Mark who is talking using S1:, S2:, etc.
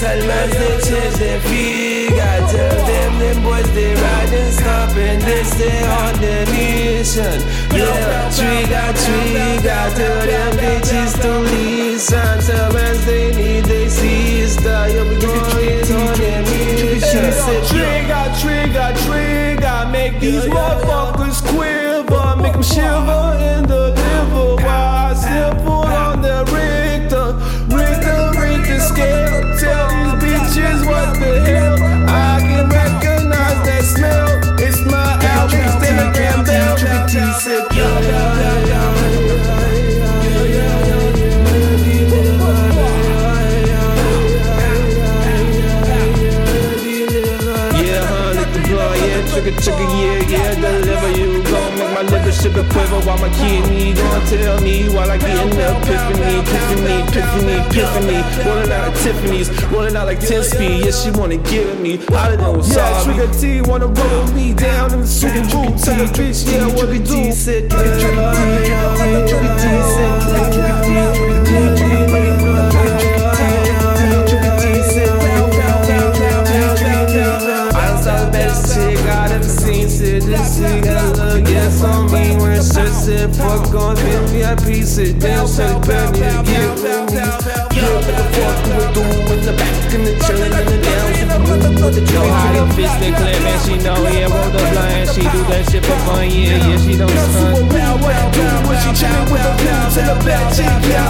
S1: Tell man they change their figure. Tell them them boys they riding, stopping, they stay on their mission. Yeah, trigger, trigger, tell them bitches to listen. Tell man they mission.
S2: Trigger, trigger, trigger, make these motherfuckers quiver, make them shiver
S1: yeah, yeah, deliver you. Gon' make my liver sugar quiver while my kidney gon' tell me while I get in the epiphany, epiphany, epiphany, epiphany. Rolling out of Tiffany's, rolling out like 10 speed. Yeah, she wanna give it me. Hotter than was
S2: Yeah. Trigga T wanna roll me down in the super boot. Tell the bitch, yeah, what it do.
S1: said, trigger look, yes on me. When shirt said fuck on, give me a piece of damn shit, better give me. Yeah, what the fuck would do in the back and the chillin' in the down. With the
S3: Know how them fish been claim and she know he ain't rolled up blind. She do that shit for fun, yeah, yeah, she don't stunt.
S2: Bow, what do when she chillin' with the view to the back cheek. Yeah,